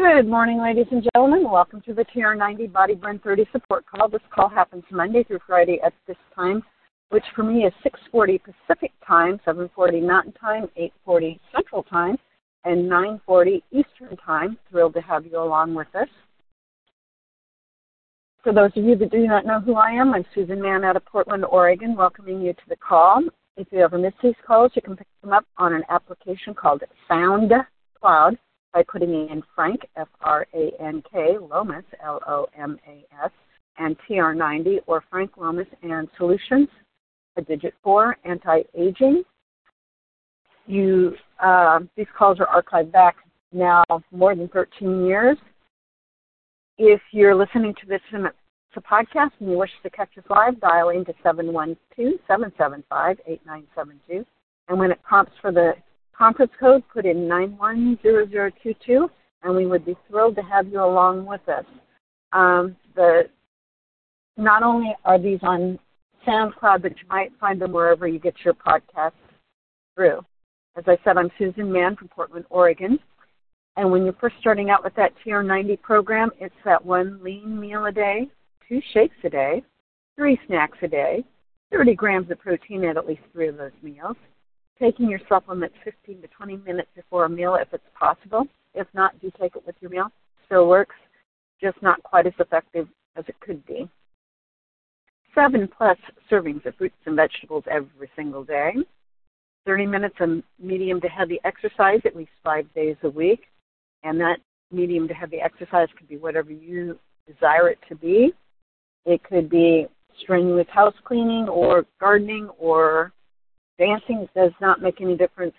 Good morning, ladies and gentlemen. Welcome to the TR90 Body Burn 30 support call. This call happens Monday through Friday at this time, which for me is 6:40 Pacific Time, 7:40 Mountain Time, 8:40 Central Time, and 9:40 Eastern Time. Thrilled to have you along with us. For those of you that do not know who I am, I'm Susan Mahon out of Portland, Oregon, welcoming you to the call. If you ever miss these calls, you can pick them up on an application called SoundCloud by putting in Frank, F R A N K, Lomas, L O M A S, and TR90, or Frank Lomas and Solutions, a digit four, anti aging. You, uh, these calls are archived back now more than 13 years. If you're listening to this in a podcast and you wish to catch us live, dial into 712 775 8972. And when it prompts for the conference code, put in 910022, and we would be thrilled to have you along with us. Um, the, not only are these on SoundCloud, but you might find them wherever you get your podcasts through. As I said, I'm Susan Mahon from Portland, Oregon. And when you're first starting out with that TR90 program, it's that one lean meal a day, two shakes a day, three snacks a day, 30 grams of protein at at least three of those meals, taking your supplements 15 to 20 minutes before a meal if it's possible. If not, do take it with your meal. Still works, just not quite as effective as it could be. Seven plus servings of fruits and vegetables every single day. 30 minutes of medium to heavy exercise at least five days a week. And that medium to heavy exercise could be whatever you desire it to be. It could be strenuous house cleaning or gardening or Dancing does not make any difference,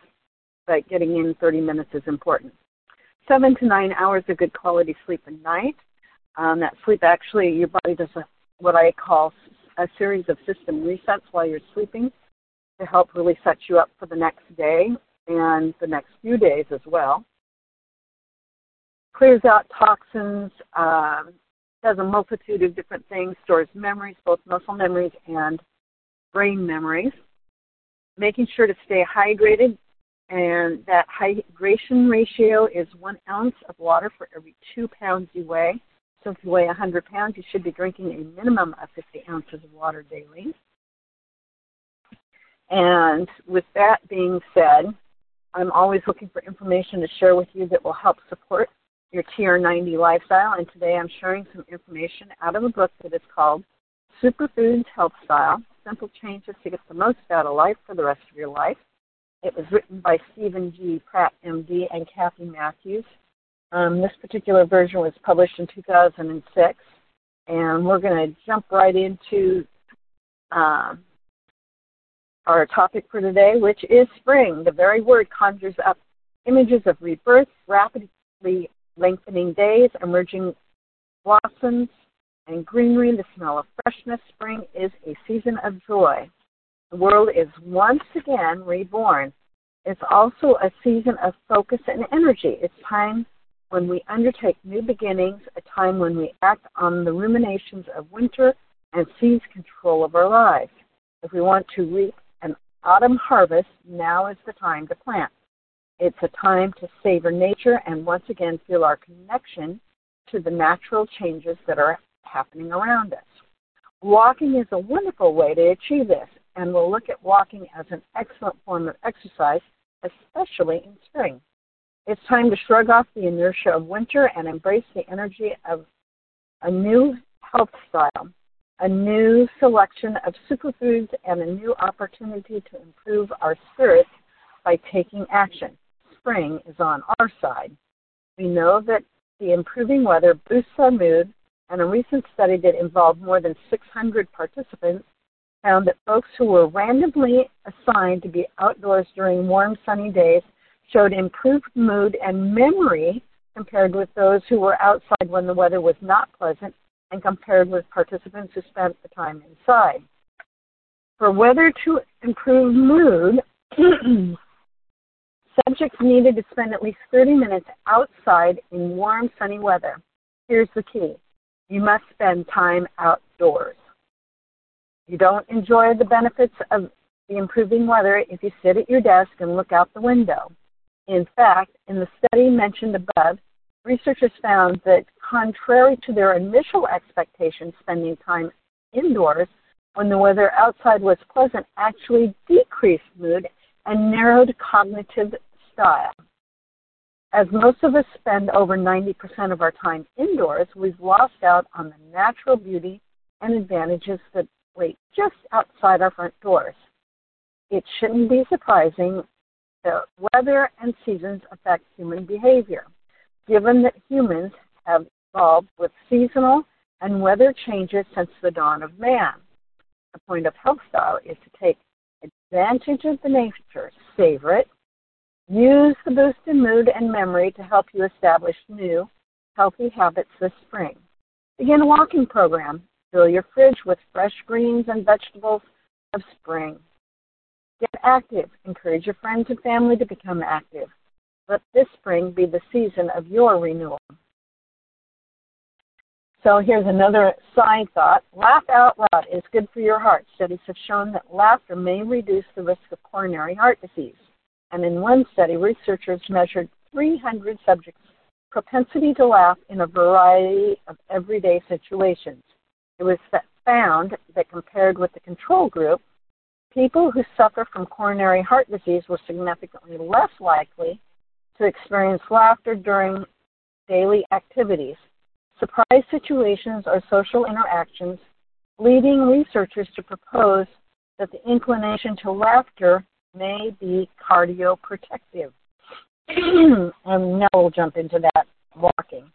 but getting in 30 minutes is important. Seven to nine hours of good quality sleep a night. Um, that sleep actually, your body does a, what I call a series of system resets while you're sleeping to help really set you up for the next day and the next few days as well. Clears out toxins, um, does a multitude of different things, stores memories, both muscle memories and brain memories making sure to stay hydrated, and that hydration ratio is one ounce of water for every two pounds you weigh. So if you weigh 100 pounds, you should be drinking a minimum of 50 ounces of water daily. And with that being said, I'm always looking for information to share with you that will help support your TR90 lifestyle. And today I'm sharing some information out of a book that is called Superfoods Health Style Simple Changes to Get the Most Out of Life for the Rest of Your Life. It was written by Steven G. Pratt, MD, and Kathy Matthews. Um, this particular version was published in 2006, and we're going to jump right into um, our topic for today, which is spring. The very word conjures up images of rebirth, rapidly lengthening days, emerging blossoms, and greenery, the smell of freshness. Spring is a season of joy. The world is once again reborn. It's also a season of focus and energy. It's time when we undertake new beginnings, a time when we act on the ruminations of winter and seize control of our lives. If we want to reap an autumn harvest, now is the time to plant. It's a time to savor nature and once again feel our connection to the natural changes that are happening around us. Walking is a wonderful way to achieve this, and we'll look at walking as an excellent form of exercise, especially in spring. It's time to shrug off the inertia of winter and embrace the energy of a new health style, a new selection of superfoods, and a new opportunity to improve our spirits by taking action. Spring is on our side. We know that the improving weather boosts our mood, and a recent study that involved more than 600 participants found that folks who were randomly assigned to be outdoors during warm, sunny days showed improved mood and memory compared with those who were outside when the weather was not pleasant and compared with participants who spent the time inside. For weather to improve mood, subjects needed to spend at least 30 minutes outside in warm, sunny weather. Here's the key you must spend time outdoors. You don't enjoy the benefits of the improving weather if you sit at your desk and look out the window. In fact, in the study mentioned above, researchers found that contrary to their initial expectations, spending time indoors when the weather outside was pleasant actually decreased mood and narrowed cognitive style. As most of us spend over 90% of our time indoors, we've lost out on the natural beauty and advantages that wait just outside our front doors. It shouldn't be surprising that weather and seasons affect human behavior, given that humans have evolved with seasonal and weather changes since the dawn of man. The point of health style is to take advantage of the nature, savor it, use the boost in mood and memory to help you establish new, healthy habits this spring. Begin a walking program. Fill your fridge with fresh greens and vegetables of spring. Get active. Encourage your friends and family to become active. Let this spring be the season of your renewal. So here's another side thought. Laugh out loud is good for your heart. Studies have shown that laughter may reduce the risk of coronary heart disease. And in one study, researchers measured 300 subjects' propensity to laugh in a variety of everyday situations. It was found that compared with the control group, people who suffer from coronary heart disease were significantly less likely to experience laughter during daily activities surprise situations or social interactions, leading researchers to propose that the inclination to laughter may be cardioprotective. and now we'll jump into that walking.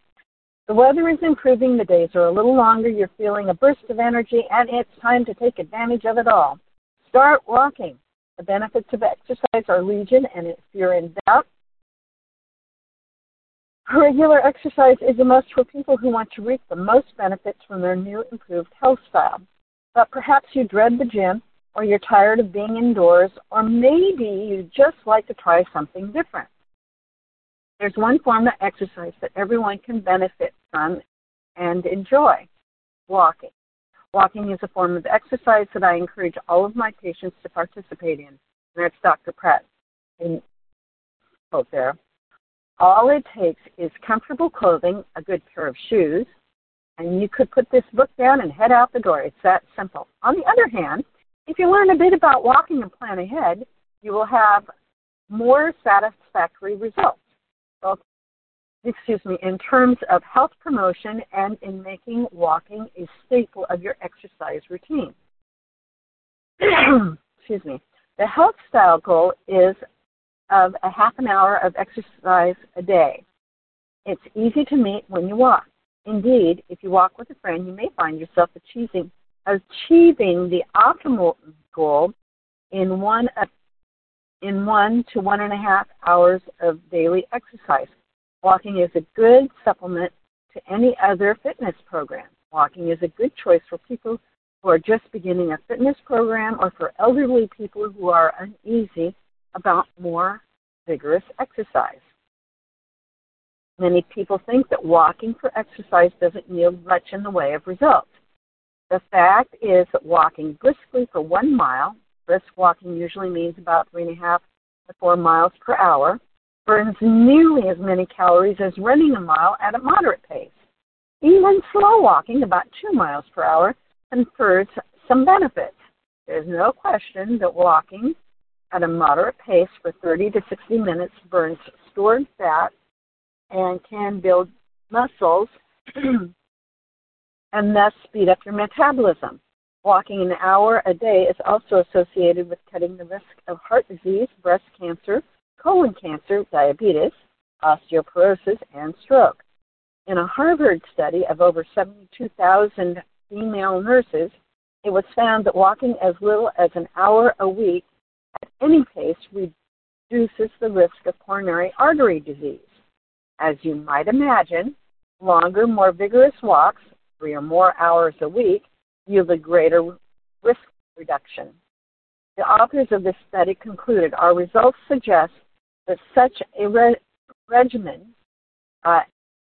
The weather is improving, the days are a little longer, you're feeling a burst of energy, and it's time to take advantage of it all. Start walking. The benefits of exercise are legion, and if you're in doubt, Regular exercise is a must for people who want to reap the most benefits from their new improved health style. But perhaps you dread the gym, or you're tired of being indoors, or maybe you just like to try something different. There's one form of exercise that everyone can benefit from and enjoy walking. Walking is a form of exercise that I encourage all of my patients to participate in. And that's Dr. Pratt in quote oh, there. All it takes is comfortable clothing, a good pair of shoes, and you could put this book down and head out the door. It's that simple. On the other hand, if you learn a bit about walking and plan ahead, you will have more satisfactory results, both, excuse me, in terms of health promotion and in making walking a staple of your exercise routine. excuse me. The health style goal is of a half an hour of exercise a day. It's easy to meet when you walk. Indeed, if you walk with a friend, you may find yourself achieving achieving the optimal goal in one uh, in one to one and a half hours of daily exercise. Walking is a good supplement to any other fitness program. Walking is a good choice for people who are just beginning a fitness program or for elderly people who are uneasy about more vigorous exercise. Many people think that walking for exercise doesn't yield much in the way of results. The fact is that walking briskly for one mile, brisk walking usually means about three and a half to four miles per hour, burns nearly as many calories as running a mile at a moderate pace. Even slow walking, about two miles per hour, confers some benefits. There's no question that walking at a moderate pace for 30 to 60 minutes burns stored fat and can build muscles and thus speed up your metabolism. Walking an hour a day is also associated with cutting the risk of heart disease, breast cancer, colon cancer, diabetes, osteoporosis, and stroke. In a Harvard study of over 72,000 female nurses, it was found that walking as little as an hour a week at any pace reduces the risk of coronary artery disease. As you might imagine, longer, more vigorous walks, three or more hours a week, yield a greater risk reduction. The authors of this study concluded our results suggest that such a re- regimen, uh,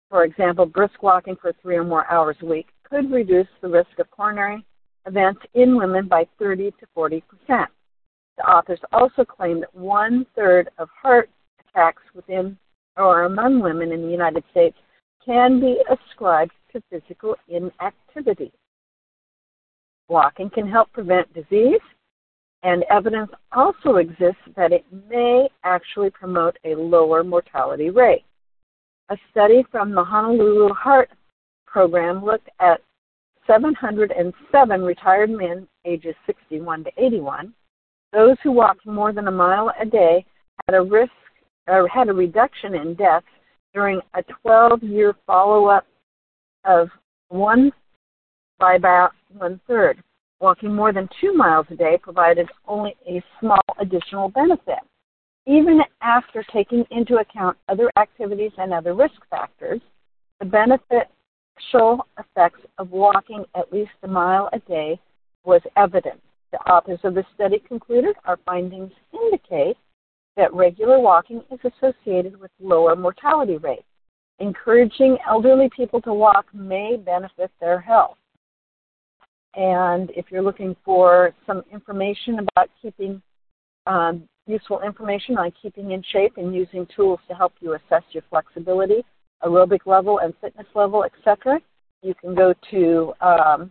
for example, brisk walking for three or more hours a week, could reduce the risk of coronary events in women by 30 to 40 percent. The authors also claim that one third of heart attacks within or among women in the United States can be ascribed to physical inactivity. Walking can help prevent disease, and evidence also exists that it may actually promote a lower mortality rate. A study from the Honolulu Heart Program looked at 707 retired men ages 61 to 81. Those who walked more than a mile a day had a risk or had a reduction in deaths during a 12-year follow-up of one by about one third. Walking more than two miles a day provided only a small additional benefit. Even after taking into account other activities and other risk factors, the beneficial effects of walking at least a mile a day was evident. The authors of the study concluded our findings indicate that regular walking is associated with lower mortality rates. Encouraging elderly people to walk may benefit their health. And if you're looking for some information about keeping um, useful information on keeping in shape and using tools to help you assess your flexibility, aerobic level, and fitness level, etc., you can go to um,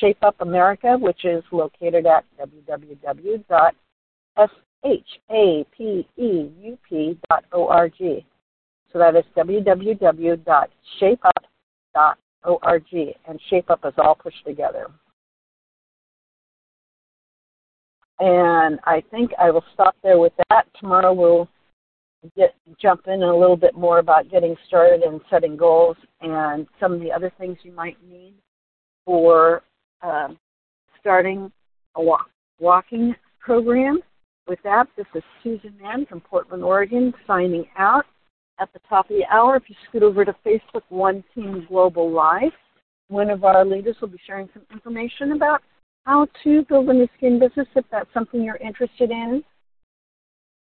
Shape Up America, which is located at www.shapeup.org. So that is www.shapeup.org, and Shape Up is all pushed together. And I think I will stop there with that. Tomorrow we'll get jump in a little bit more about getting started and setting goals and some of the other things you might need for uh, starting a walk, walking program. With that, this is Susan Mahon from Portland, Oregon, signing out. At the top of the hour, if you scoot over to Facebook One Team Global Live, one of our leaders will be sharing some information about how to build a Nu Skin business if that's something you're interested in,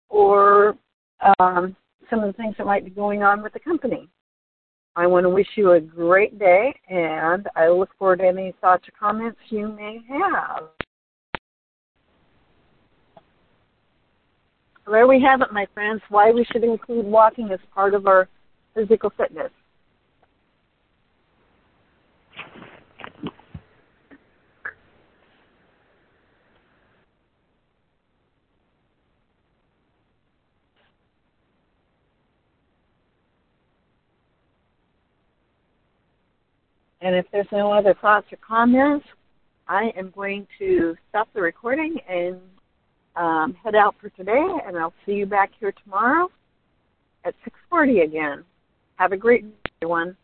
or um, some of the things that might be going on with the company. I want to wish you a great day, and I look forward to any thoughts or comments you may have. There we have it, my friends, why we should include walking as part of our physical fitness. And if there's no other thoughts or comments, I am going to stop the recording and um, head out for today, and I'll see you back here tomorrow at 6:40 again. Have a great day, everyone.